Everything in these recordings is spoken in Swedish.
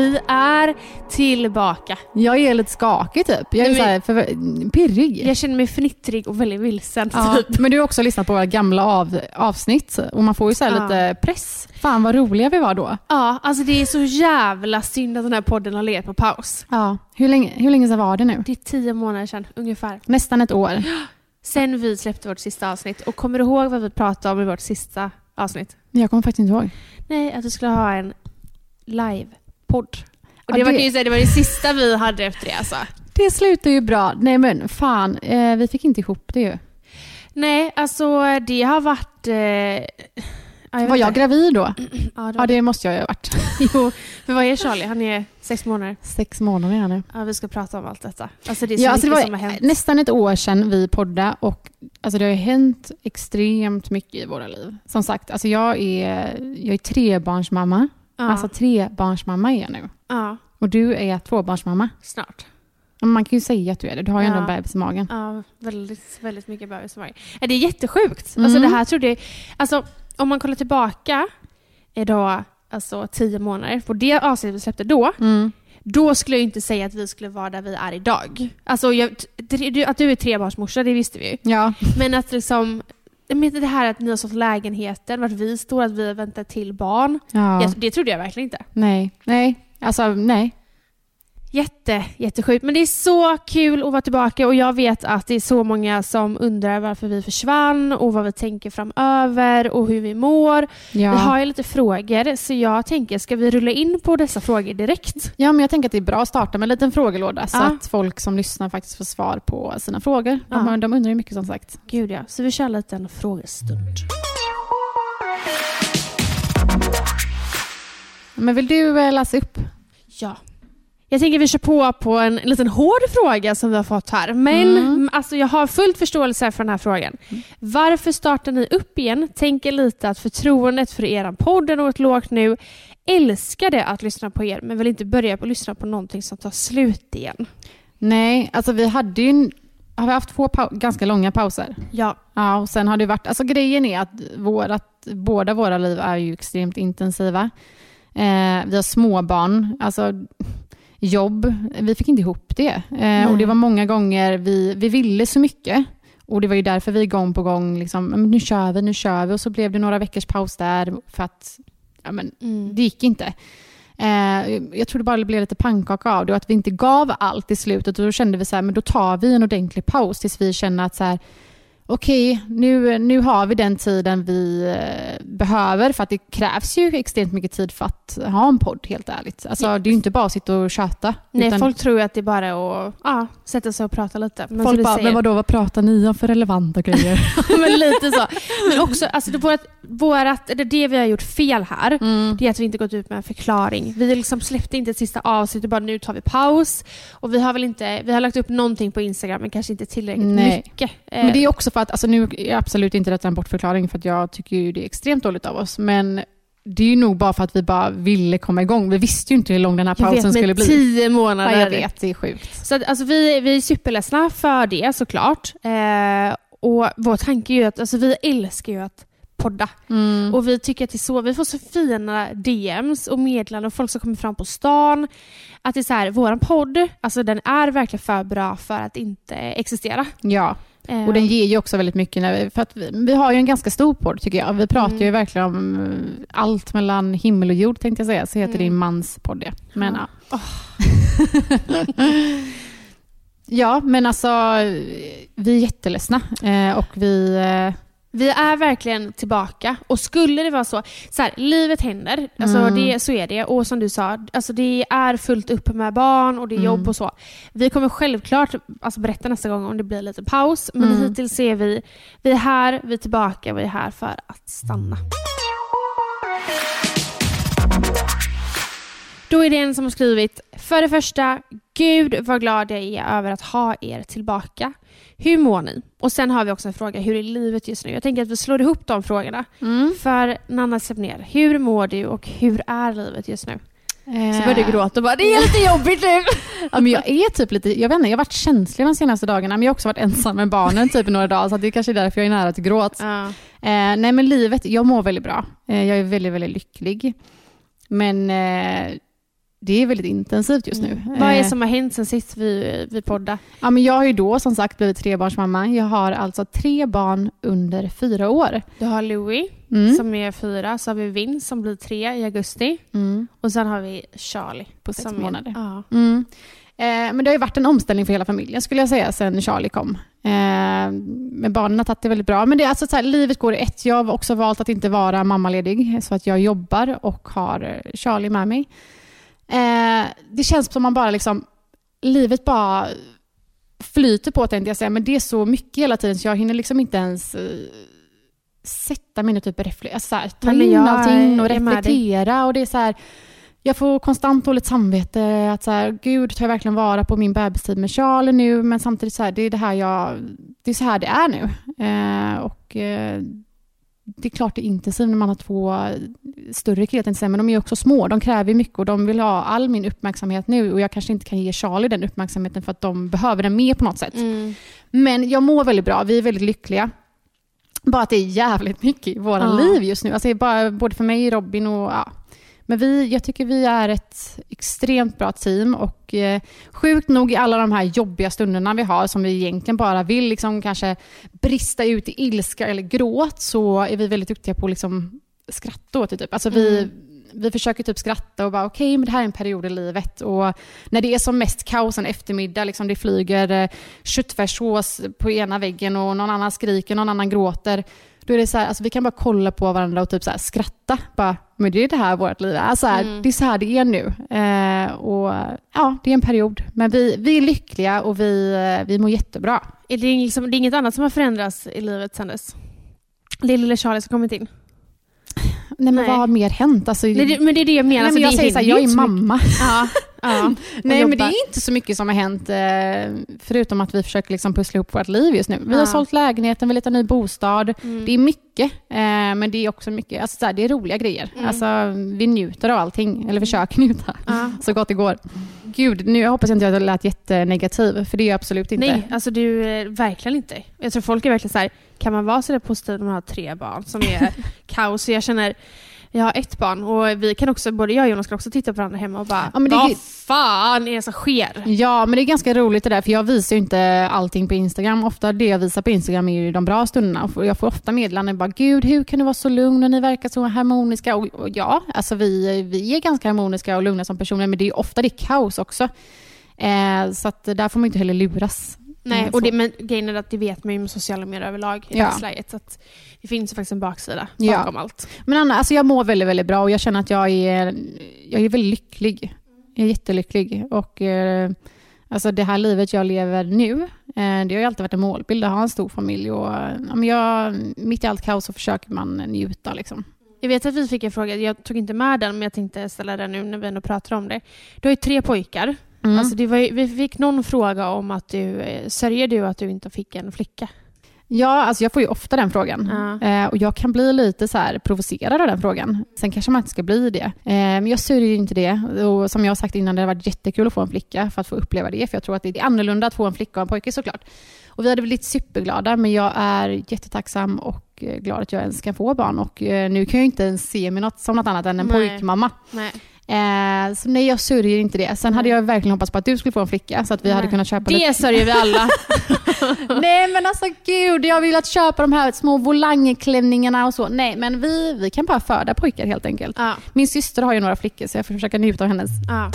Vi är tillbaka. Jag är lite skakig typ. Jag är Nej, så här, pirrig. Jag känner mig fnittrig och väldigt vilsen. Ja, Typ. men du har också lyssnat på våra gamla av, avsnitt och man får ju så Ja. lite press. Fan vad roliga vi var då. Ja, alltså det är så jävla synd att den här podden har legat på paus. Ja. Hur, länge, hur länge sedan var det nu? Det är tio månader sedan ungefär. Nästan ett år. Sen vi släppte vårt sista avsnitt. Och kommer du ihåg vad vi pratade om i vårt sista avsnitt? Jag kommer faktiskt inte ihåg. Nej, att vi skulle ha en live-podd. Och Ja, det, var, det- jag ju säga, det var det sista vi hade efter det alltså. Det slutar ju bra. Nej men fan, eh, vi fick inte ihop det ju. Nej, alltså det har varit... Eh, ja, jag var jag inte. gravid då? Ja, det var Ja det måste jag ju ha varit. Jo, för vad är Charlie? Han är sex månader. Sex månader är jag nu. Ja, vi ska prata om allt detta. Alltså det är så Ja, alltså mycket var som har hänt. nästan ett år sedan vi poddade och alltså det har ju hänt extremt mycket i våra liv. Som sagt, alltså jag är, jag är trebarnsmamma. Ja, Alltså trebarnsmamma är jag nu. ja, Och du är tvåbarnsmamma. snart. Man kan ju säga att du är det. Du har ju ändå Ja. en bebis i magen. Ja, väldigt, väldigt mycket bebis i magen. Det är jättesjukt. Mm. Alltså det här trodde jag... Alltså om man kollar tillbaka är då alltså tio månader på det avsnittet vi släppte då. Mm. Då skulle jag inte säga att vi skulle vara där vi är idag. Alltså jag, att du är trebarnsmorsa, det visste vi ju. Ja. Men att liksom... menar Det här att ni har sålt lägenheten, vart vi står, att vi har väntat till barn. ja. Det, det trodde jag verkligen inte. Nej. Nej. Alltså nej. Jätte, jättesjukt. Men det är så kul att vara tillbaka och jag vet att det är så många som undrar varför vi försvann och vad vi tänker framöver och hur vi mår. Ja. Vi har ju lite frågor så jag tänker, ska vi rulla in på dessa frågor direkt? ja, men jag tänker att det är bra att starta med en liten frågelåda så Ja. att folk som lyssnar faktiskt får svar på sina frågor. De, Ja. de undrar ju mycket som sagt. Gud ja, så vi kör en frågestund. Men vill du eh, läsa upp? Ja. Jag tänker vi kör på på en liten hård fråga som vi har fått här. Men Mm. alltså, jag har fullt förståelse för den här frågan. Varför startar ni upp igen? Tänker lite att förtroendet för er podd är något lågt nu. Älskade att lyssna på er men vill inte börja på lyssna på någonting som tar slut igen. Nej, alltså vi hade ju har vi haft två ganska långa pauser. Ja, Ja, och sen har det varit, alltså grejen är att vårat, båda våra liv är ju extremt intensiva. Eh, vi har småbarn, alltså jobb, vi fick inte ihop det. Eh, och det var många gånger vi, vi ville så mycket. Och det var ju därför vi gång på gång liksom, "Men nu kör vi, nu kör vi. Och så blev det några veckors paus där för att ja, men, Mm. det gick inte. Eh, jag tror det bara blev lite pannkaka av det och att vi inte gav allt i slutet. Och då kände vi så här, men då tar vi en ordentlig paus tills vi känner att så här, okej, nu, nu har vi den tiden vi eh, behöver för att det krävs ju extremt mycket tid för att ha en podd helt ärligt. Alltså, det är ju inte bara att sitta och köta. Nej, utan folk tror att det bara är att ja, sätta sig och prata lite. Men folk bara, säger- men vadå, vad pratar ni om för relevanta grejer? men lite så. Men också, alltså det, vårat, vårat, det, det vi har gjort fel här, Mm. det är att vi inte gått ut med en förklaring. Vi liksom släppte inte ett sista avsnitt och bara nu tar vi paus. Och vi har väl inte, vi har lagt upp någonting på Instagram men kanske inte tillräckligt Nej. mycket. Men det är också för att, alltså nu är absolut inte detta en bortförklaring för att jag tycker ju det är extremt dåligt av oss. Men det är ju nog bara för att vi bara ville komma igång. Vi visste ju inte hur lång den här jag pausen vet, skulle bli. tio Ja, månader. jag vet, det är sjukt. Så att, alltså, vi, vi är superledsna för det såklart. Eh, och vår tanke är ju att, alltså, vi älskar ju att podda. Mm. Och vi tycker att det är så, vi får så fina DMs och meddelanden och folk som kommer fram på stan. Att det är så här, våran podd, alltså den är verkligen för bra för att inte existera. Ja, Och den ger ju också väldigt mycket, när vi, för att vi, vi har ju en ganska stor podd tycker jag. Vi pratar Mm. ju verkligen om eh, allt mellan himmel och jord tänkte jag säga, så heter Mm. din mans podd det. Men, Ja. ja. ja, men alltså vi är jätteledsna eh, och vi... Vi är verkligen tillbaka. Och skulle det vara så, så här, livet händer, alltså Mm. det, så är det. Och som du sa, alltså det är fullt upp med barn och det är Mm. jobb och så. Vi kommer självklart alltså berätta nästa gång om det blir lite paus, men Mm. hittills är vi, vi är här, vi är tillbaka, vi är här för att stanna. Då är det en som har skrivit, för det första, Gud vad glad jag är över att ha er tillbaka. Hur mår ni? Och sen har vi också en fråga, hur är livet just nu? Jag tänker att vi slår ihop de frågorna. För Nanna Sepner, hur mår du och hur är livet just nu? Så började du gråta och bara, det är lite jobbigt nu. Ja, men jag är typ lite, jag vet inte, jag har varit känslig de senaste dagarna, men jag har också varit ensam med barnen typ i några dagar, så det är kanske är därför jag är nära till gråt. Ja. Eh, nej men livet, jag mår väldigt bra. Eh, jag är väldigt, väldigt lycklig. Men eh, det är väldigt intensivt just nu. Vad är det Eh, som har hänt sen sist vi, vi poddade? ja, men jag har ju då som sagt blivit trebarnsmamma. Jag har alltså tre barn under fyra år. Du har Louis Mm. som är fyra, så har vi Vin som blir tre i augusti Mm. och sen har vi Charlie. På sex som är- månader. Ja. Mm. Eh, men det har ju varit en omställning för hela familjen skulle jag säga sen Charlie kom. Eh, men barnen har tagit det väldigt bra. Men det är alltså så här, livet går i ett. Jag har också valt att inte vara mammaledig så att jag jobbar och har eh, Charlie med mig. Eh, det känns som man bara liksom, livet bara flyter på tänkte jag säga, men det är så mycket hela tiden så jag hinner liksom inte ens eh, sätta mig och typ refle- alltså så här, ta in allting och reflektera. Och det är så här, jag får konstant dåligt samvete att så här, gud tar jag verkligen vara på min bebistid med Charlie nu? Men samtidigt så här, det är det här jag, det är så här det är nu. Eh, och eh, det är klart det är intensivt när man har två större killar, men de är också små. De kräver mycket och de vill ha all min uppmärksamhet nu och jag kanske inte kan ge Charlie den uppmärksamheten för att de behöver den mer på något sätt. Mm. Men jag mår väldigt bra, vi är väldigt lyckliga. Bara att det är jävligt mycket i våra Ja. liv just nu. Alltså bara, både för mig, Robin och... Ja. Men vi, jag tycker vi är ett extremt bra team och eh, sjukt nog i alla de här jobbiga stunderna vi har som vi egentligen bara vill liksom kanske brista ut i ilska eller gråt så är vi väldigt duktiga på att liksom skratta åt det. Typ. Alltså vi, Mm. vi försöker typ skratta och bara okej, men det här är en period i livet. Och när det är som mest kaos en eftermiddag, liksom det flyger eh, köttfärssås på ena väggen och någon annan skriker, någon annan gråter. Då är det så här, alltså vi kan bara kolla på varandra och typ så här skratta. Bara, men det är det här vårt liv är. Så här, Mm. Det är så här det är nu. Eh, och ja, det är en period. Men vi, vi är lyckliga och vi, eh, vi mår jättebra. Är det, liksom, det är inget annat som har förändrats i livet sen dess? Det är lille Charlie som kommit in. Nej men Nej. vad har mer hänt? Alltså, Det, men det är det jag menar. nej, alltså, men jag det säger så här, jag är mamma. Ja, ja. Nej, men det är inte så mycket som har hänt, eh, förutom att vi försöker liksom pussla ihop vårt liv just nu. Vi har Ja. sålt lägenheten, vi letar ny bostad. Mm. Det är mycket, eh, men det är också mycket, alltså, så här, det är roliga grejer. Mm. Alltså, vi njuter av allting, eller försöker njuta Ja. så gott det går. Gud, nu jag hoppas inte jag lät jättenegativ, för det är jag absolut inte. Nej, alltså du, eh, verkligen inte. Jag tror folk är verkligen så här, kan man vara så där positiv när man har tre barn som är kaos? Jag känner, jag har ett barn och vi kan också, både jag och Jonas kan också titta på varandra hemma och bara, Ja, men det- vad fan är det som sker? Ja, men det är ganska roligt det där, för jag visar ju inte allting på Instagram. Ofta det jag visar på Instagram är ju de bra stunderna. Jag får ofta meddelanden bara, gud hur kan du vara så lugn och ni verkar så harmoniska? Och, och ja, alltså vi, vi är ganska harmoniska och lugna som personer, men det är ofta det är kaos också. Eh, så att där får man inte heller luras. Nej, Eh, och det, men grejen är att det vet man ju med sociala medier överlag i Ja. dagsläget. Så att det finns ju faktiskt en baksida Ja. bakom allt. Men Anna, alltså jag mår väldigt, väldigt bra och jag känner att jag är, jag är väldigt lycklig. Jag är jättelycklig. Och eh, alltså det här livet jag lever nu, eh, det har ju alltid varit en målbild att ha en stor familj. Och, ja, jag, mitt i allt kaos så försöker man njuta. Liksom. Jag vet att vi fick en fråga, jag tog inte med den men jag tänkte ställa den nu när vi ändå pratar om det. Du har ju tre pojkar. Mm. Alltså det var ju, vi fick någon fråga om att du, eh, sörjer du att du inte fick en flicka? Ja, alltså jag får ju ofta den frågan. Ja. Eh, och jag kan bli lite så här provocerad av den frågan. Sen kanske man inte ska bli det. Eh, men jag sörjer ju inte det. Och som jag har sagt innan, det har varit jättekul att få en flicka för att få uppleva det. För jag tror att det är annorlunda att få en flicka och en pojke såklart. Och vi hade blivit superglada, men jag är jättetacksam och eh, glad att jag ens kan få barn. Och eh, nu kan jag ju inte ens se mig något, som något annat än en Nej. pojkmamma. Nej. Eh, så nej, jag sörjer inte det. Sen hade jag verkligen hoppats på att du skulle få en flicka så att vi hade kunnat köpa lite. Det sörjer vi alla. Nej men alltså gud, jag vill att köpa de här små volangklänningarna och så. Nej men vi, vi kan bara föda pojkar helt enkelt. ja. Min syster har ju några flickor så jag får försöka njuta av hennes. Ja.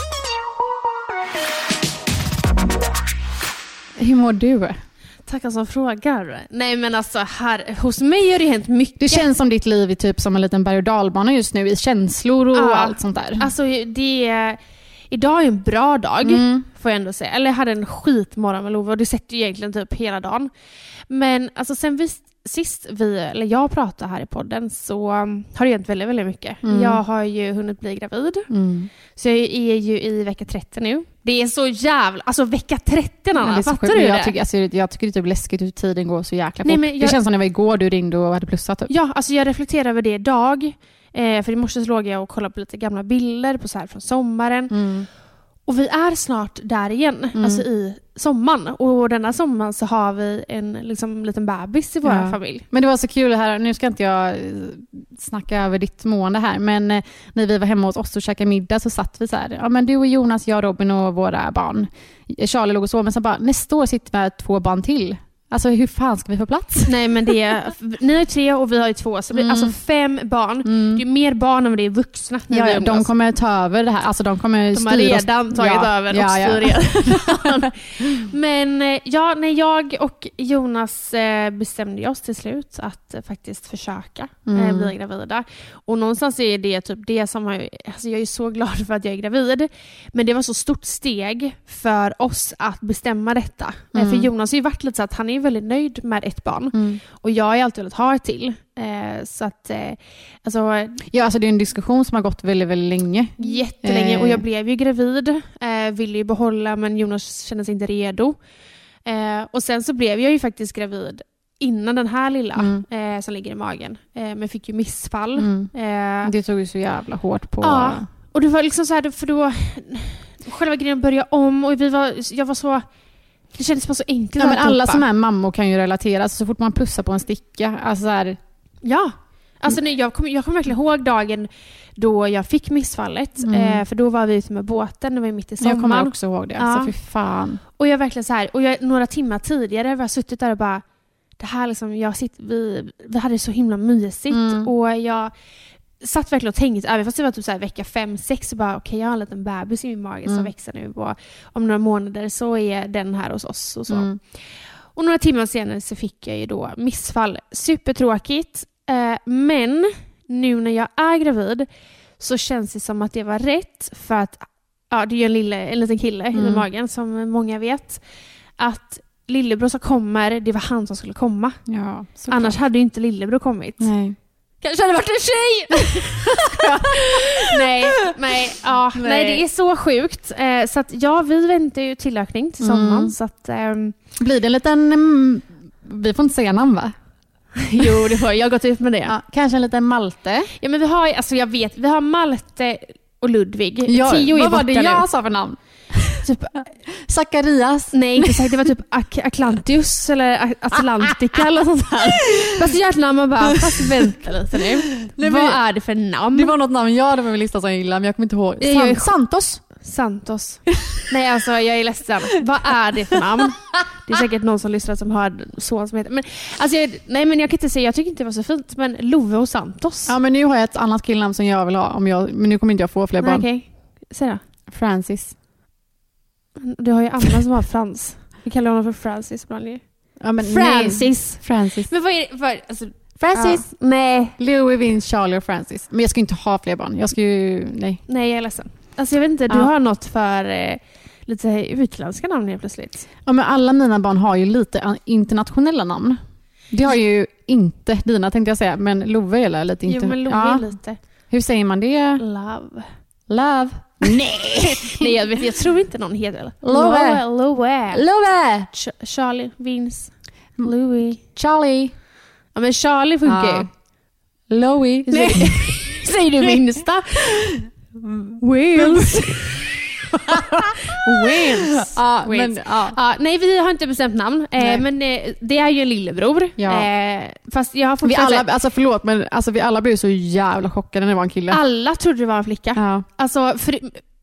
Hur mår du? Tackar som frågar. Nej men alltså här, hos mig har det hänt mycket. Det känns som ditt liv är typ som en liten berg och dalbana just nu i känslor och Ja. allt sånt där. Alltså det är, idag är en bra dag, Mm. får jag ändå säga. Eller jag hade en skitmorgon med Love och det sätter ju egentligen typ hela dagen. Men alltså sen vi, sist vi, eller jag pratade här i podden så um, har det hänt väldigt, väldigt mycket. Mm. Jag har ju hunnit bli gravid. Mm. Så jag är ju i vecka 30 nu. Det är så jävla... Alltså vecka 30 Anna, fattar du Men det? jag, tycker, alltså, jag tycker det är typ läskigt hur tiden går så jäkla fort. Nej, men Det jag- känns som när det var igår du ringde och hade plussat. Typ. Ja, alltså jag reflekterar över det idag. Eh, för i morse så låg jag och kollade på lite gamla bilder på så här från sommaren. Mm. Och vi är snart där igen, Mm. alltså i sommaren. Och denna sommaren så har vi en liksom, liten bebis i vår Ja. familj. Men det var så kul här, nu ska inte jag eh, snacka över ditt mående här, men eh, när vi var hemma hos oss och käkade middag så satt vi så här, ja men du och Jonas, jag, Robin och våra barn. Charlie låg och sov, men så bara, nästa år sitter vi med två barn till. Alltså hur fan ska vi få plats? Nej men det är, ni har ju tre och vi har ju två, så blir Mm. alltså fem barn. Det är mer barn än vad det är vuxna Ja, ja, de kommer ta över det här, alltså de kommer De har styra oss- redan tagit Ja, över och ja, ja. styr redan. Men eh, ja, när jag och Jonas eh, bestämde oss till slut att eh, faktiskt försöka Mm. bli gravida. Och någonstans är det typ det som har... Alltså jag är så glad för att jag är gravid. Men det var så stort steg för oss att bestämma detta. Mm. För Jonas har ju varit lite så att han är väldigt nöjd med ett barn. Mm. Och jag har alltid velat ha ett till. Eh, så att, eh, alltså Ja, alltså det är en diskussion som har gått väldigt, väldigt länge. Jättelänge Eh. och jag blev ju gravid. Eh, ville ju behålla men Jonas kände sig inte redo. Eh, och sen så blev jag ju faktiskt gravid innan den här lilla Mm. eh, som ligger i magen. Eh, men fick ju missfall. Mm. Eh, Det tog ju så jävla hårt på... Ja. och det var liksom så här, för då... Själva grejen började om och vi var, jag var så... Det kändes bara så enkelt Ja, men alla som är mammor kan ju relatera. Alltså, så fort man pussar på en sticka, alltså så här, Ja. Alltså, nej, jag kommer jag kommer verkligen ihåg dagen då jag fick missfallet. Mm. Eh, för då var vi ute med båten, det var mitt i sommaren. jag kommer också ihåg det. Ja. Alltså, fy fan. Och jag verkligen så här, och jag, några timmar tidigare var jag suttit där och bara, det här liksom, jag sitt, vi, vi hade det så himla mysigt Mm. och jag satt verkligen och tänkte, även fast det var typ så här vecka fem, sex, så bara okej jag har en liten bebis i min mage Mm. som växer nu och om några månader så är den här hos oss och så. Mm. Och några timmar senare så fick jag ju då missfall. Supertråkigt, eh, men nu när jag är gravid så känns det som att det var rätt för att ja, det är ju en, lille, en liten kille i Mm. magen som många vet. Att lillebror som kommer, det var han som skulle komma. Ja. Annars hade ju inte lillebror kommit. Nej. Kanske hade varit en tjej! nej, nej, ja, nej. Nej. det är så sjukt. Eh, så att ja, vi väntar ju tillökning till sommaren. Mm. Så att, ehm, Blir det en liten... mm, Vi får inte säga namn va? jo, det får jag. Jag har gått ut med det. Ja, kanske en liten Malte. Ja men vi har, alltså jag vet, vi har Malte och Ludvig. Tio är vad var det nu. jag sa för namn? Typ, Zacharias. nej inte sagt, det var typ Ak- Atlantius eller Atlantica eller sånt där. Fast hjärtnamn man bara, fast vänta lite nu. Nej, Vad är det för namn? Det var något namn jag hade på min lista som jag gillade, men jag kommer inte ihåg. Jag är San- Santos. Santos. Nej alltså jag är ledsen. Vad är det för namn? Det är säkert någon som lyssnar som har en son som heter... Men, alltså, jag, nej men jag kan inte säga, jag tycker inte det var så fint. Men Love och Santos. Ja, men nu har jag ett annat killnamn som jag vill ha, om jag, men nu kommer inte jag få fler nej, barn. okej. Säg då. Francis. Du har ju Anna som har Frans. Vi kallar honom för Francis ibland ju. Ja, men Francis! Nej. Francis. Men vad är det för... Alltså, Francis. Ja. Nej. Louis, Vince, Charlie och Francis. Men jag ska inte ha fler barn. Jag ska ju... Nej. Nej, jag är ledsen. Alltså jag vet inte, du Ja. har något för eh, lite utländska namn helt plötsligt. Ja, men alla mina barn har ju lite internationella namn. Det har ju inte dina tänkte jag säga, men Love är lite inte... Jo men Love ja. lite Hur säger man det? love. Love? Nej! Nej jag, vet, jag tror inte någon heter Love. Love. Love! Ch- Charlie, Vince, Mm. Louis. Charlie. Ja men Charlie funkar Ja. ju. Louis. Säger du minsta? Wales. Wins. Ja, Wins. men, ja. Ja, nej, vi har inte bestämt namn, eh, men eh, det är ju en lillebror. Ja. Eh, fast jag har Vi fortfarande... alla, alltså förlåt, men alltså, vi alla blev så jävla chockade när det var en kille. alla trodde det var en flicka. Ja. Alltså, för,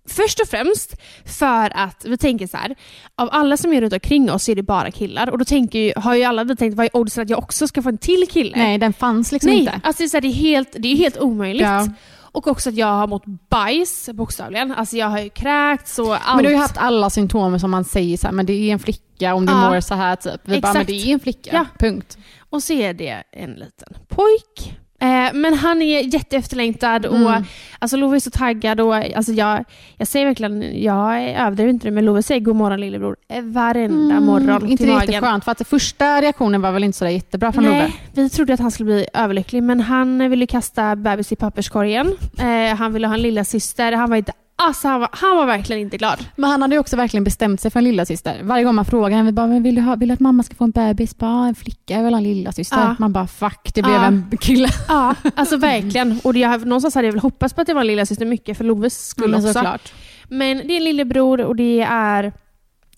först och främst för att vi tänker så här. av alla som är runt omkring oss är det bara killar. Och då tänker ju, har ju alla vi tänkt, vad är oddsen att jag också ska få en till kille? Nej, den fanns liksom Nej, inte. alltså det är, så här, det är helt, det är helt omöjligt. Ja. Och också att jag har mått bajs, bokstavligen. Alltså jag har ju kräkts och allt. Men du har ju haft alla symptom som man säger så här, men det är en flicka om du Ja. mår så här typ. Vi bara, Exakt. men det är en flicka. Ja. Punkt. Och så är det en liten pojk. Eh, men han är jätteefterlängtad och Mm. alltså Love är så taggad. Och, alltså jag, jag säger verkligen, jag överdriver inte det, men Love säger god morgon lillebror eh, varenda morgon Mm, inte till det jätteskönt? För att första reaktionen var väl inte så jättebra från Love? Nej, vi trodde att han skulle bli överlycklig, men han ville kasta bebis i papperskorgen. Eh, han ville ha en lilla syster. Han var inte Alltså han var, han var verkligen inte glad. Men han hade ju också verkligen bestämt sig för en lilla syster. Varje gång man frågar henne, bara, men vill, du ha, vill du att mamma ska få en bebis? Bara, en flicka, jag vill ha en lilla syster. Ja. Man bara, fuck, det blev Ja. en kille. Ja, alltså verkligen. Och jag, någonstans hade jag väl hoppats på att det var en lilla syster mycket för Loves skull också. såklart. Men det är en lillebror och det är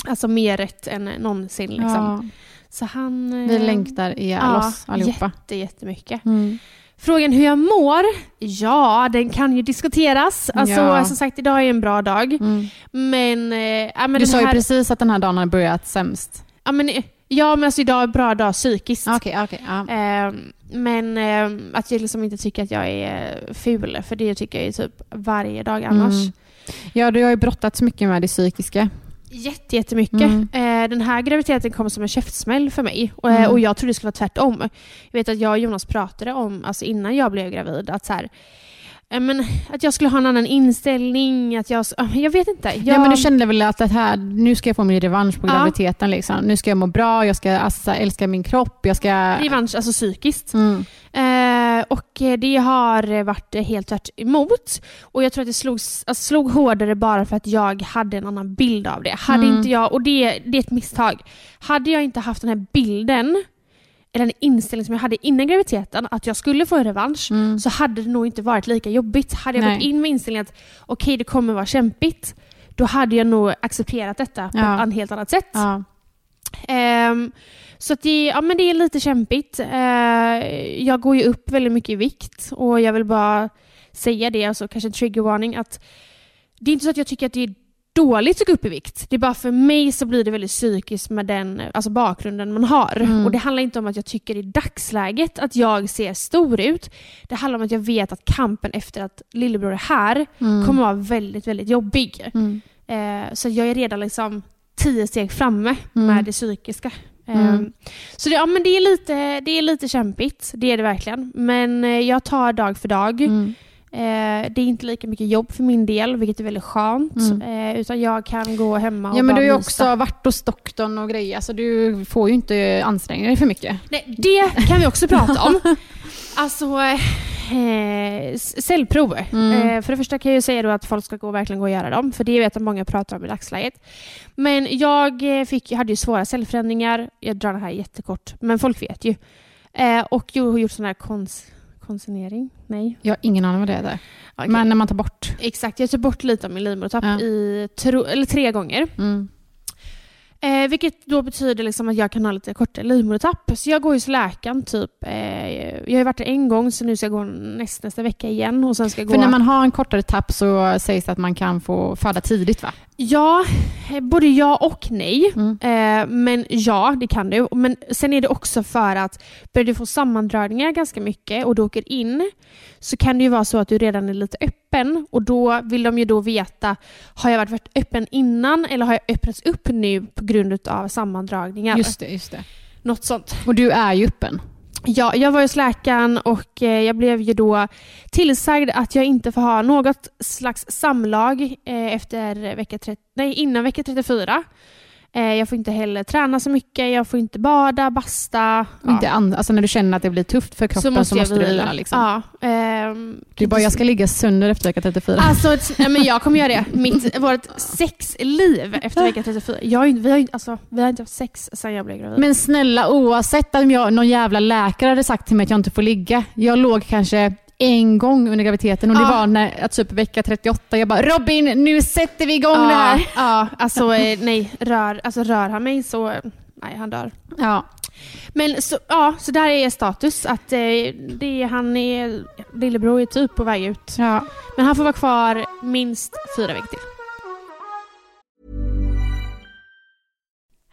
alltså mer rätt än någonsin. Liksom. Så han... vi eh, längtar ihjäl ja, oss allihopa. Jätte, jättemycket. Mm. Frågan hur jag mår? Ja, den kan ju diskuteras. Alltså, Ja. Som sagt, idag är en bra dag. Mm. Men, ja, men Du sa ju här, precis att den här dagen hade börjat sämst. ja, men, ja, men alltså idag är en bra dag psykiskt. Okej, okej. ja. Ehm, men ehm, att jag liksom inte tycker att jag är ful, för det tycker jag ju typ varje dag annars. Mm. Ja, du har ju brottats mycket med det psykiska. Jätte, jättemycket. Mm. Eh, den här graviditeten kom som en käftsmäll för mig och, eh, Mm. och jag trodde det skulle vara tvärtom. Jag vet att jag och Jonas pratade om, alltså innan jag blev gravid, att så här, eh, men, att jag skulle ha en annan inställning, att jag, jag vet inte. Jag, Ja, men du kände väl att det här, nu ska jag få min revansch på Ja. graviditeten. Liksom. Nu ska jag må bra, jag ska alltså, älska min kropp, jag ska... revansch, alltså psykiskt. Mm. Eh, och eh, det har eh, varit eh, helt tvärt emot. Och jag tror att det slog, alltså, slog hårdare bara för att jag hade en annan bild av det. Hade Mm. inte jag, och det, det är ett misstag. Hade jag inte haft den här bilden, eller den inställning som jag hade innan graviditeten, att jag skulle få en revansch, Mm. så hade det nog inte varit lika jobbigt. Hade jag Nej. gått in med inställningen att okej, det kommer vara kämpigt, då hade jag nog accepterat detta på Ja. ett helt annat sätt. Ja. Ehm, så att det, ja, men det är lite kämpigt. Eh, jag går ju upp väldigt mycket i vikt och jag vill bara säga det, alltså kanske en triggervarning, att det är inte så att jag tycker att det är dåligt att gå upp i vikt. Det är bara för mig så blir det väldigt psykiskt med den alltså bakgrunden man har. Mm. Och Det handlar inte om att jag tycker i dagsläget att jag ser stor ut. Det handlar om att jag vet att kampen efter att lillebror är här Mm. kommer vara väldigt, väldigt jobbig. Mm. Eh, så jag är redan liksom tio steg framme Mm. med det psykiska. Mm. Så det, ja, men det, är lite, det är lite kämpigt, det är det verkligen. Men eh, jag tar dag för dag. Mm. Eh, det är inte lika mycket jobb för min del, vilket är väldigt skönt. Mm. Eh, utan jag kan gå hemma och Ja, men du har ju också varit hos doktorn och grejer, så du får ju inte anstränga dig för mycket. Nej, det kan vi också prata om. Alltså, eh, s- cellprov. Mm. Eh, för det första kan jag ju säga då att folk ska gå, verkligen gå och göra dem, för det vet jag många pratar om i dagsläget. Men jag eh, fick, hade ju svåra cellförändringar, jag drar det här jättekort, men folk vet ju. Eh, och jag har gjort sån här kons, konsignering? Nej. Jag har ingen aning vad det är. Där. Okej. Men när man tar bort. Exakt, jag tog bort lite av min livmodertapp Ja. i tro, eller tre gånger. Mm. Eh, vilket då betyder liksom att jag kan ha lite kortare livmodertapp. Så jag går ju hos läkaren typ. Eh, jag har ju varit där en gång så nu ska jag gå näst, nästa vecka igen. Och sen ska jag gå... För när man har en kortare tapp så sägs det att man kan få föda tidigt va? Ja, eh, både ja och nej. Mm. Eh, men ja, det kan du. Men sen är det också för att börjar du få sammandragningar ganska mycket och du åker in så kan det ju vara så att du redan är lite öppen och då vill de ju då veta har jag varit öppen innan eller har jag öppnats upp nu på grund av sammandragningar? Just det, just det. Något sånt. Och du är ju öppen. Ja, jag var hos läkaren och eh, jag blev ju då tillsagd att jag inte får ha något slags samlag eh, efter vecka 30, nej, innan vecka 34. Eh, jag får inte heller träna så mycket, jag får inte bada, basta. Och Inte an- alltså när du känner att det blir tufft för kroppen så måste, du vila. Liksom. Ja, ehm, Du bara, jag ska ligga sönder efter vecka 34. Alltså, nej, men jag kommer göra det. Mitt, vårt sexliv efter vecka 34. Jag vi, har, alltså, vi har inte haft sex sedan jag blev gravid. Men snälla, oavsett om jag, någon jävla läkare hade sagt till mig att jag inte får ligga. Jag låg kanske en gång under graviditeten och det var när, att typ vecka 38. Jag bara Robin, nu sätter vi igång det här. Ja, alltså eh, nej, rör, alltså, rör han mig så, nej han dör. Ja. Men så, ja, så där är status. Att eh, det är, han är, lillebror är typ på väg ut. Ja. Men han får vara kvar minst fyra veckor till.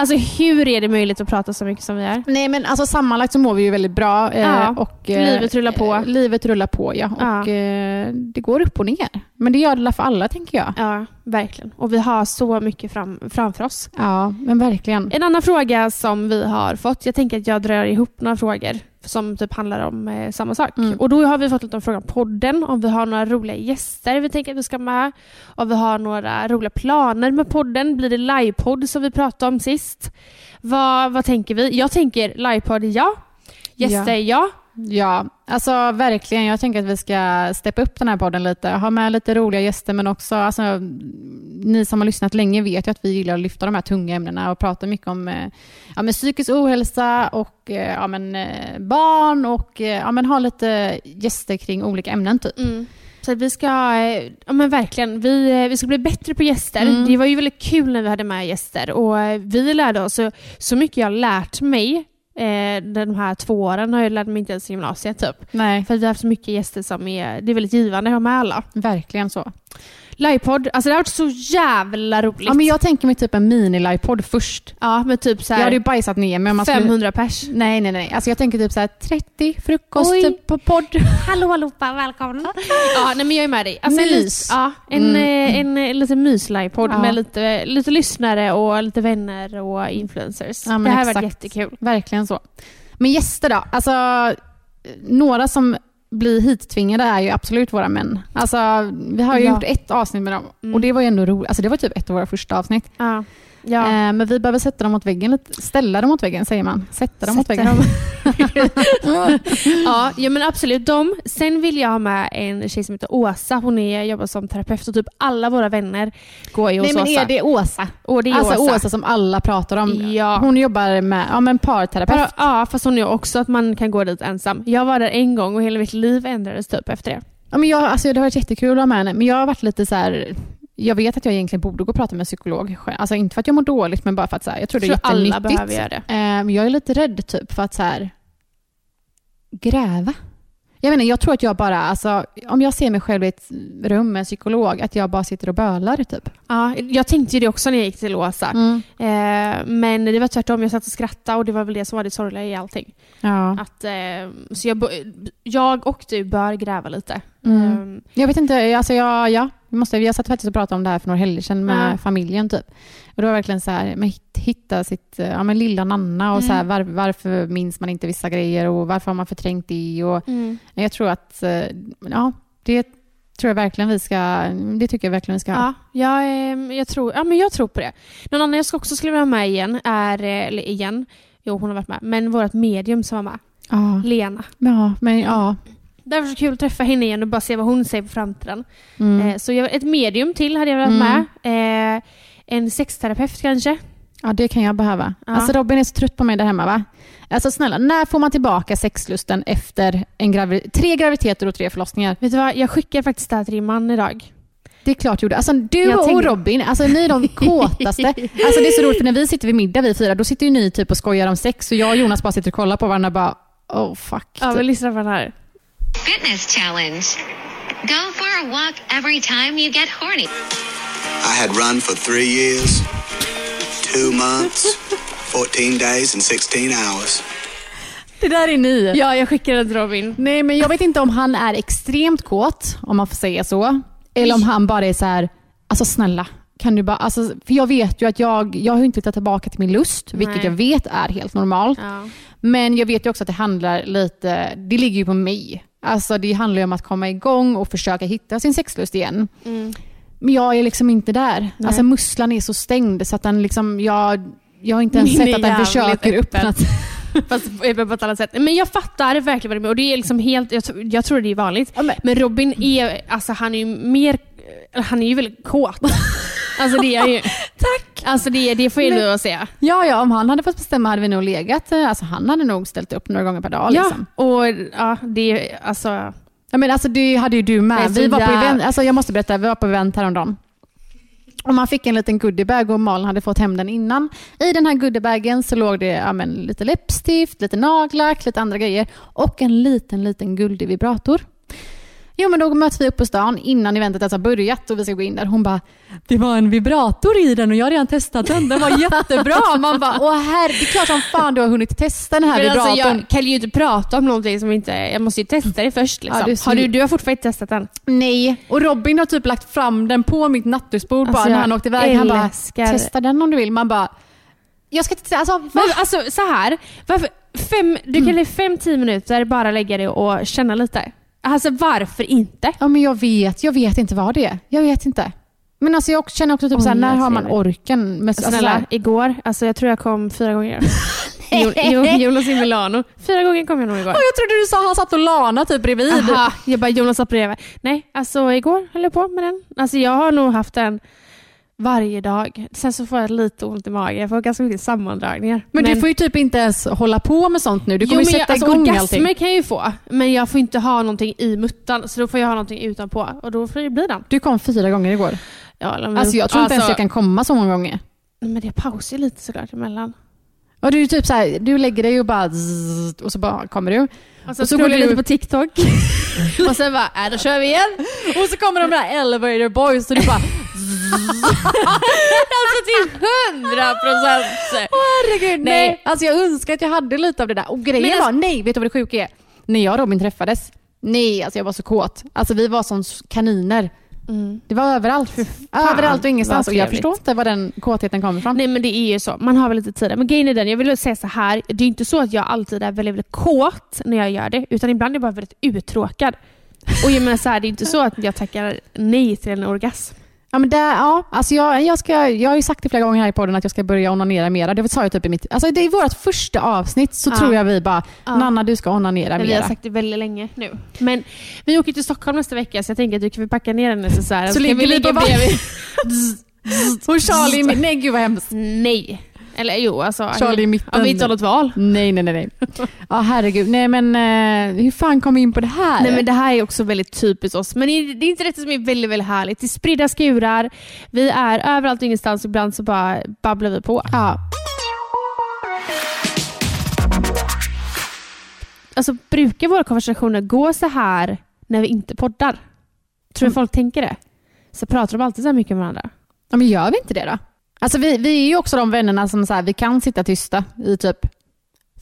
Alltså hur är det möjligt att prata så mycket som vi är? Nej men alltså sammanlagt så mår vi ju väldigt bra. eh, Ja, och, livet rullar på. eh, Livet rullar på ja. Ja. Och eh, det går upp och ner. Men det gör det för alla tänker jag. Ja, verkligen. Och vi har så mycket fram, framför oss. Ja, men verkligen. En annan fråga som vi har fått, jag tänker att jag drar ihop några frågor som typ handlar om eh, samma sak. Mm. Och då har vi fått lite om frågan om podden, om vi har några roliga gäster vi tänker att vi ska med, om vi har några roliga planer med podden, blir det livepodd som vi pratade om sist? Vad, vad tänker vi? Jag tänker livepodd, ja. Gäster, ja. Ja, alltså verkligen. Jag tänker att vi ska steppa upp den här podden lite. Ha med lite roliga gäster men också, alltså, ni som har lyssnat länge vet ju att vi gillar att lyfta de här tunga ämnena och prata mycket om eh, ja, men psykisk ohälsa och eh, ja, men, eh, barn och ja, men, ha lite gäster kring olika ämnen typ. Mm. Så vi ska, ja men verkligen, vi, vi ska bli bättre på gäster. Mm. Det var ju väldigt kul när vi hade med gäster och vi lärde oss så, så mycket jag har lärt mig eh, de här två åren har jag lärt mig inte ens gymnasiet typ. Nej, För att vi har haft så mycket gäster som är, det är väldigt givande att ha med alla. verkligen så. Livepodd, alltså det har varit så jävla roligt. Ja, men jag tänker mig typ en mini-livepodd först. Ja, men typ så Jag här hade ju bajsat ner mig om man skulle... 500 pers. Nej, nej, nej. Alltså jag tänker typ så här 30 frukost Oj. typ på podd. Hallå allihopa, välkomna. ja, nej men jag är med dig. Alltså, en Mys. Ja, en, Mm. eh, en, en, liten mys-livepodd Ja. med lite, lite lyssnare och lite vänner och influencers. Ja, men det här har varit jättekul. Verkligen så. Men gäster då? Alltså, några som blir hittvingade är ju absolut våra män. Alltså, vi har ju Ja. gjort ett avsnitt med dem Mm. och det var ju ändå roligt. Alltså, det var typ ett av våra första avsnitt. Ja. Ja. Eh, men vi behöver sätta dem mot väggen. Ställa dem mot väggen säger man. Sätta dem mot Sätta väggen. ja, ja, men absolut. De. Sen vill jag ha med en tjej som heter Åsa. Hon är, jobbar som terapeut och typ alla våra vänner går ju hos Nej men Åsa. är det Åsa? och det är alltså Åsa. Åsa. som alla pratar om. Ja. Hon jobbar med ja, men parterapeut. Ja, fast hon är också att man kan gå dit ensam. Jag var där en gång och hela mitt liv ändrades typ efter det. Ja, men jag, alltså, det har varit jättekul att ha med henne, men jag har varit lite så här... Jag vet att jag egentligen borde gå och prata med en psykolog. Alltså inte för att jag mår dåligt, men bara för att så här, jag tror det är Jag alla jättenyttigt. behöver göra det. Men jag är lite rädd typ för att så här, gräva. Jag menar, jag tror att jag bara, alltså, om jag ser mig själv i ett rum med en psykolog, att jag bara sitter och bölar typ. Ja, jag tänkte ju det också när jag gick till Åsa. Mm. Eh, men det var tvärtom, jag satt och skrattade och det var väl det som var det sorgliga i allting. Ja. Att, eh, så jag, jag och du bör gräva lite. Mm. Eh, Jag vet inte, alltså jag, ja, vi, måste, vi har satt faktiskt och pratat om det här för några helger sedan med Ja. familjen. typ. Och det var verkligen så här, hit- hitta sitt, eh, ja, men lilla Nanna och så här, var, varför minns man inte vissa grejer och varför har man förträngt det? Och, Jag tror att, eh, ja, det tror jag verkligen vi ska, det tycker jag verkligen vi ska ha. Ja, jag, eh, jag, tror, ja, men jag tror på det. Någon annan jag ska också skulle vara med igen är, eller igen, jo hon har varit med, men vårt medium som var med, Ja, Lena. ja men ja. Var så kul att träffa henne igen och bara se vad hon säger på framtiden. Mm. Eh, så jag, ett medium till hade jag velat Mm. med. Eh, en sexterapeut kanske. Ja, det kan jag behöva. Ja. Alltså Robin är så trött på mig där hemma va? Alltså snälla, när får man tillbaka sexlusten efter en gravi- tre graviditeter och tre förlossningar? Vet du vad, jag skickade faktiskt det här till din man idag. Det är klart gjorde. Alltså du Jag och tänkte- Robin, alltså ni är de kåtaste. Alltså det är så roligt för när vi sitter vid middag vi fyra, då sitter ju ni typ och skojar om sex och jag och Jonas bara sitter och kollar på varandra och bara oh fuck. Ja, men lyssna på den här. Fitness challenge. Go for a walk every time you get horny. I had run for three years, two months, 14 days, and 16 hours. Det där är ni. Ja, jag skickade till Robin. Nej men jag vet inte om han är extremt kåt, om man får säga så. Eller om han bara är så här, alltså snälla, kan du bara, alltså, för jag vet ju att jag, jag har inte hittat tillbaka till min lust, vilket Nej. jag vet är helt normalt. Ja. Men jag vet ju också att det handlar lite, det ligger ju på mig. Alltså det handlar ju om att komma igång och försöka hitta sin sexlust igen. Men jag är liksom inte där. Alltså musslan är så stängd så att den liksom, jag, jag har inte ens Min sett att den försöker öppna Fast på ett annat sätt. Men jag fattar verkligen vad du menar. Och det är liksom helt, jag, tror- jag tror det är vanligt. Ja, men- men Robin är, alltså han är ju mer, han är ju väldigt kåt. Alltså det är ju. Tack! Alltså det, det får jag ändå säga. Ja, ja, om han hade fått bestämma hade vi nog legat. eh, Alltså han hade nog ställt upp några gånger per dag. Liksom. Ja, och ja, det är alltså... Ja, men alltså, det hade ju du med. så Vi var på event, alltså, jag måste berätta, vi var på event häromdagen. Och man fick en liten goodiebag och Malin hade fått hem den innan. I den här goodiebagen så låg det ja, men, lite läppstift, lite nagellack, lite andra grejer och en liten, liten guldig vibrator. Jo men då möts vi upp på stan innan eventet ens har börjat och vi ska gå in där. Hon bara, det var en vibrator i den och jag har redan testat den. Den var jättebra. Man bara, åh herre, det är klart som fan du har hunnit testa den här Men vibratorn. alltså, jag kan ju inte prata om någonting som inte... Jag måste ju testa det först. Liksom. Ja, så- har du, du har fortfarande inte testat den? Nej, och Robin har typ lagt fram den på mitt nattduksbord Alltså, bara när han åkte iväg. Han bara, testa den om du vill. Man bara, jag ska inte alltså? Men alltså så här. Varför, fem, du kan i fem, tio minuter bara lägga dig och känna lite. Alltså varför inte? Ja men jag vet, jag vet inte vad det är. Jag vet inte. Men alltså jag känner också typ Oj, såhär, när har man orken? Med, alltså, Snälla, såhär, igår, alltså jag tror jag kom fyra gånger. Jo- jo- Jonas i Milano. Fyra gånger kom jag nog igår. Åh, jag trodde du sa han satt och lana typ bredvid. Aha, jag bara Jonas satt bredvid. Nej, alltså igår höll jag på med den. Alltså jag har nog haft den varje dag. Sen så får jag lite ont i magen. Jag får ganska mycket sammandragningar. Men, du får ju typ inte ens hålla på med sånt nu. Du kommer jo, ju men sätta jag, alltså, igång orgasmer allting. kan jag ju få, men jag får inte ha någonting i muttan. Så då får jag ha någonting utanpå och då får det bli den. Du kom fyra gånger igår. Ja, men, Alltså jag tror inte ens alltså, jag kan komma så många gånger. Men det pausar ju lite såklart emellan. Och du typ såhär, du lägger dig och bara zzzt, och så bara kommer du. Och så, Och så går du- lite på TikTok. och sen bara, äh, då kör vi igen. Och så kommer de där elevator boys och du bara alltså till hundra procent. Herregud, nej. Nej. Alltså jag önskar att jag hade lite av det där. Och grejen Men alltså- var, nej, vet du vad det sjuka är? När jag och Robin träffades, nej, alltså jag var så kåt. Alltså vi var som kaniner. Det var överallt. Överallt och ingenstans. Och jag förstår inte var den kåtheten kommer ifrån. Nej men det är ju så, man har väl lite tid. Men grejen är den, jag vill säga så här. det är inte så att jag alltid är väldigt, väldigt kåt när jag gör det, utan ibland är jag bara väldigt uttråkad. Och jag menar så här, det är inte så att jag tackar nej till en orgasm. Ja, men där, ja, alltså jag, jag, ska, jag har ju sagt det flera gånger här i podden att jag ska börja onanera mera. Det sa jag typ i mitt... Alltså det är vårt första avsnitt så Ja. tror jag vi bara, Ja. Nanna du ska onanera Men vi har mera. sagt det väldigt länge nu. Men vi åker till Stockholm nästa vecka så jag tänker att du kan vi packa ner en necessär. Så kan ligger vi ligga bredvid. Och Charlie, nej gud vad hemskt. Nej. Eller jo, alltså. Charlie i mitten. Om vi inte har något val. Nej, nej, nej. nej. Ja, herregud. Nej, men eh, hur fan kom vi in på det här? Nej men det här är också väldigt typiskt oss. Men det är inte detta som är väldigt, väldigt härligt. Det är spridda skurar, vi är överallt och ingenstans. Ibland så bara babblar vi på. Ja. Alltså brukar våra konversationer gå så här när vi inte poddar? Tror Mm. du folk tänker det? Så pratar de alltid så här mycket med varandra? ja, men gör vi inte det då? Alltså vi, vi är ju också de vännerna som så här, vi kan sitta tysta i typ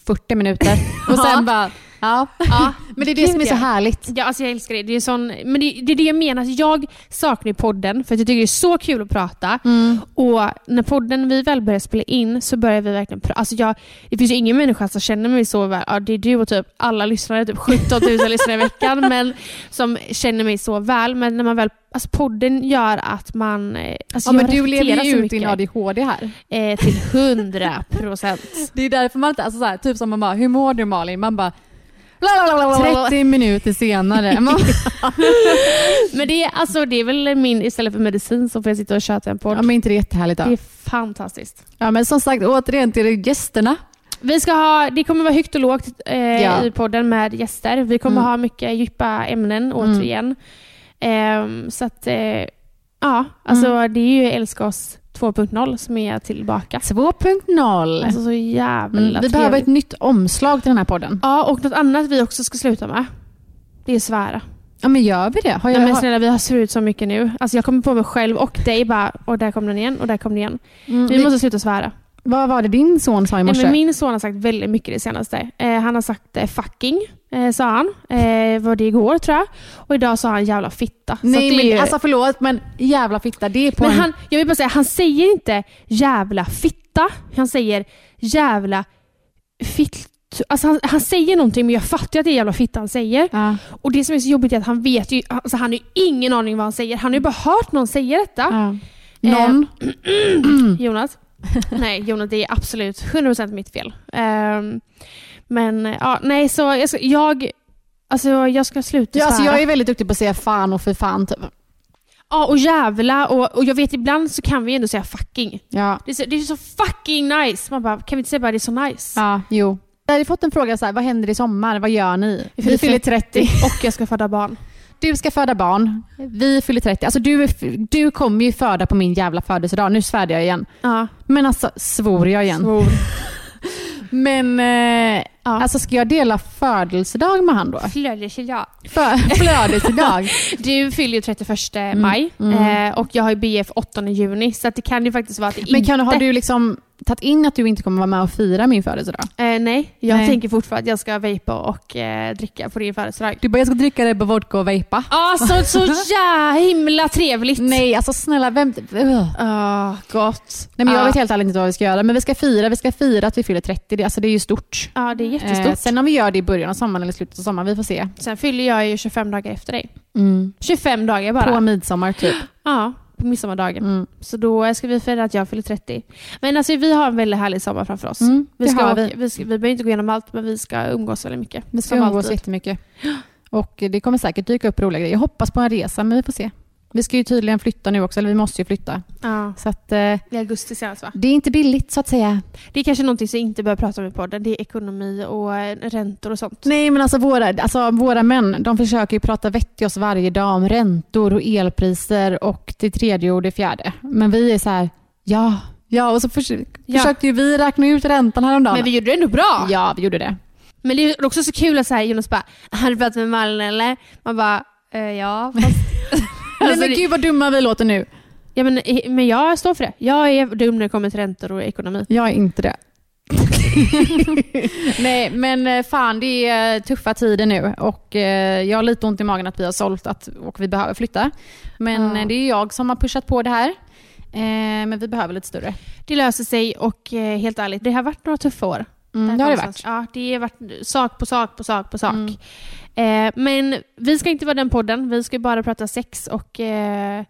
40 minuter. Och sen bara Ja. Ja, Men det är det Gud, som är så härligt. Ja, alltså jag älskar det. Det är, sån, men det, det är det jag menar. Alltså Jag saknar podden för att jag tycker det är så kul att prata. Mm. Och när podden vi väl börjar spela in så börjar vi verkligen prata. Alltså jag, det finns ju ingen människa som känner mig så väl. Ja, det är du och typ alla lyssnare, typ 17 000 lyssnare i veckan, men som känner mig så väl. Men när man väl, alltså podden gör att man... eh, Alltså Ja, men du lever ju ut din ADHD här. Eh, till 100 procent. Det är därför man inte, alltså så här, typ som man bara, hur mår du Malin? Man bara, 30 minuter senare. Men det är, alltså, det är väl min, istället för medicin så får jag sitta och köta en podd. ja, men inte det jättehärligt då? Det är fantastiskt. Ja, men som sagt, återigen till gästerna. Vi ska ha, det kommer vara högt och lågt eh, Ja. i podden med gäster. Vi kommer Mm. ha mycket djupa ämnen återigen. Ehm, så att, eh, ja, alltså det är ju Älska oss 2.0 som är tillbaka. 2.0. Alltså så jävla Mm, vi behöver ett nytt omslag till den här podden. Ja, och något annat vi också ska sluta med. Det är svära. Ja, men gör vi det? Har jag, Nej, men snälla, vi har svurit så mycket nu. Alltså jag kommer på mig själv och dig bara, och där kom den igen, och där kom den igen. mm, Vi vi, måste sluta svära. Vad var det din son sa i morse? min son har sagt väldigt mycket det senaste. Eh, han har sagt eh, fucking, eh, sa han. Eh, var det igår tror jag. Och idag sa han jävla fitta. Nej, men ju- alltså förlåt, men jävla fitta, det är på men en... han, jag vill bara säga, han säger inte jävla fitta. Han säger jävla fitt... Alltså han, han säger någonting men jag fattar att det är jävla fitta han säger. Ja. Och det som är så jobbigt är att han vet ju, alltså han har ju ingen aning vad han säger. Han har ju bara hört någon säga detta. Ja. Någon? Jonas? nej, Jonas, det är absolut 100% mitt fel. Ehm, men ja, nej, så jag ska, jag, alltså, jag ska sluta Ja, alltså jag är väldigt duktig på att säga fan och för fan typ. Ja, och jävla. Och, och jag vet ibland så kan vi ändå säga fucking. Ja. Det är, så, det är så fucking nice. Man bara, kan vi inte säga bara det är så nice? Ja, jo. Jag hade fått en fråga så här, vad händer i sommar? Vad gör ni? Vi fyller 30. Och jag ska föda barn. Du ska föda barn. Vi fyller 30. Alltså du, du kommer ju föda på min jävla födelsedag. Nu svärde jag igen. Ja. Men alltså, svor jag igen. Svor. Men eh, Ja. alltså ska jag dela födelsedag med han då? Flödeslag. För, flödesedag? Du fyller ju 31 maj Eh, och jag har ju BF 8 juni så att det kan ju faktiskt vara att det Men kan, inte... har du liksom tagit in att du inte kommer vara med och fira min födelsedag? Eh, nej, jag Nej. tänker fortfarande att jag ska vejpa och eh, dricka på din födelsedag. Du bara, jag ska dricka det på vodka och vejpa. Ja, så, ja, himla trevligt. Nej, alltså snälla, vem... Ugh. Ah, gott. Nej, men jag Ja. vet helt ärligt inte vad vi ska göra, men vi ska fira, vi ska fira att vi fyller 30. Det, alltså, det är ju stort. Ja, det är jättestort. Eh, sen om vi gör det i början av sommaren eller slutet av sommaren, vi får se. Sen fyller jag ju 25 dagar efter dig. 25 dagar bara. På midsommar typ. Ja, på midsommardagen. Mm. Så då ska vi fira att jag fyller 30. Men alltså vi har en väldigt härlig sommar framför oss. Mm, vi, ska vi. vi. ska, vi behöver inte gå igenom allt, men vi ska umgås väldigt mycket. Vi ska umgås alltid. jättemycket. Och det kommer säkert dyka upp roliga grejer. Jag hoppas på en resa, men vi får se. Vi ska ju tydligen flytta nu också, eller vi måste ju flytta. Ja, Så att, eh, i augusti senast va? det är inte billigt så att säga. Det är kanske någonting som vi inte behöver prata om i podden. Det är ekonomi och eh, räntor och sånt. Nej, men alltså våra, alltså våra män, de försöker ju prata vett till oss varje dag om räntor och elpriser och det tredje och det fjärde. Men vi är så här, ja, ja, och så förs Ja. försökte ju vi räkna ut räntan häromdagen. Men vi gjorde det ändå bra. Ja, vi gjorde det. Men det är också så kul att så här, Jonas bara, har du pratat med Malin eller? Man bara, eh, ja. Fast... Nej, Alltså, men gud vad dumma vi låter nu. ja men, eh, men jag står för det. Jag är dum när det kommer till räntor och ekonomi. Jag är inte det. Nej, men eh, fan det är tuffa tider nu och eh, jag har lite ont i magen att vi har sålt att, och vi behöver flytta. Men Ja. eh, det är jag som har pushat på det här. Eh, men vi behöver lite större. Det löser sig och eh, helt ärligt, det har varit några tuffa år. Mm, det har det varit. Ja, det har varit sak på sak på sak på sak. Mm. Eh, men vi ska inte vara den podden. Vi ska bara prata sex och eh,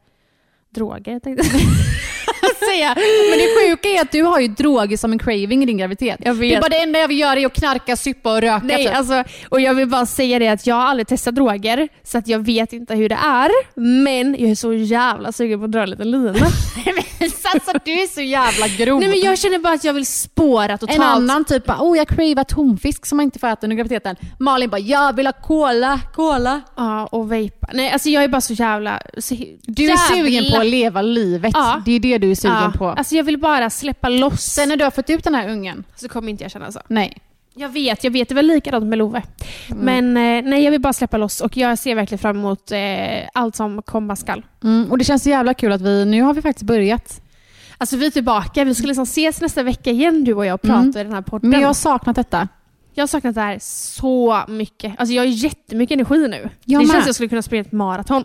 droger tänkte jag säga. Men det sjuka är att du har ju droger som en craving i din graviditet. Jag vet. Det är bara det enda jag vill göra är att knarka, suppa och röka. Nej, typ. alltså, och jag vill bara säga det att jag har aldrig testat droger, så att jag vet inte hur det är. Men jag är så jävla sugen på att dra en liten lina. alltså, du är så jävla grov. Nej men jag känner bara att jag vill spåra totalt. En annan typ bara, oh jag cravar tonfisk som man inte får äta under graviditeten. Malin bara, jag vill ha cola, cola. Ja, och vejpa. Nej alltså jag är bara så jävla... Så, Du är sugen på att leva livet. Ja. Det är det du är sugen ja, på. Alltså jag vill bara släppa loss. Sen när du har fått ut den här ungen. så kommer inte jag känna så. Nej. Jag vet, jag vet. Det var likadant med Love. Men eh, nej, jag vill bara släppa loss och jag ser verkligen fram emot eh, allt som komma skall. Mm, och det känns så jävla kul att vi, nu har vi faktiskt börjat. Alltså vi är tillbaka. Vi ska liksom ses nästa vecka igen du och jag och prata Mm. i den här podden. Men jag har saknat detta. Jag har saknat det här så mycket. Alltså jag har jättemycket energi nu. Jag det med. känns som jag skulle kunna springa ett maraton.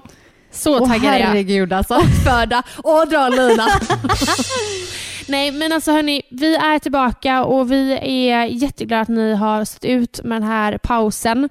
Så Åh taggad är jag. herregud alltså. Föda och dra en lina. Nej men alltså hörni, vi är tillbaka och vi är jätteglada att ni har stått ut med den här pausen.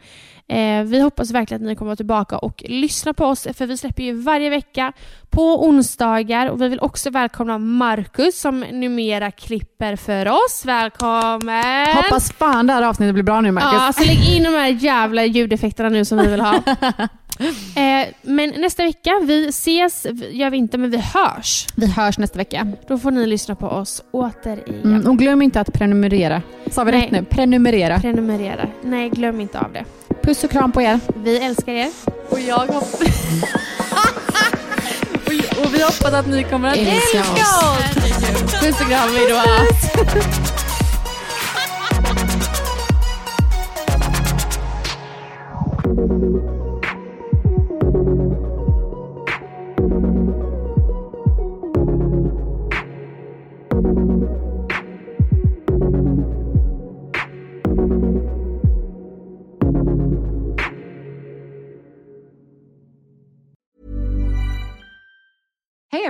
Eh, vi hoppas verkligen att ni kommer tillbaka och lyssna på oss för vi släpper ju varje vecka på onsdagar och vi vill också välkomna Marcus som numera klipper för oss. Välkommen! Hoppas fan det här avsnittet blir bra nu Marcus. Ja, alltså lägg in de här jävla ljudeffekterna nu som vi vill ha. eh, men nästa vecka, vi ses, gör vi inte, men vi hörs. Vi hörs nästa vecka. Då får ni lyssna på oss återigen. Mm, och glöm inte att prenumerera. Sa vi Nej. rätt nu? Prenumerera. Prenumerera. Nej, glöm inte av det. Puss och kram på er. Vi älskar er. Och jag hoppas... och, och vi hoppas att ni kommer att Älska älska oss. oss. Puss och kram, hejdå.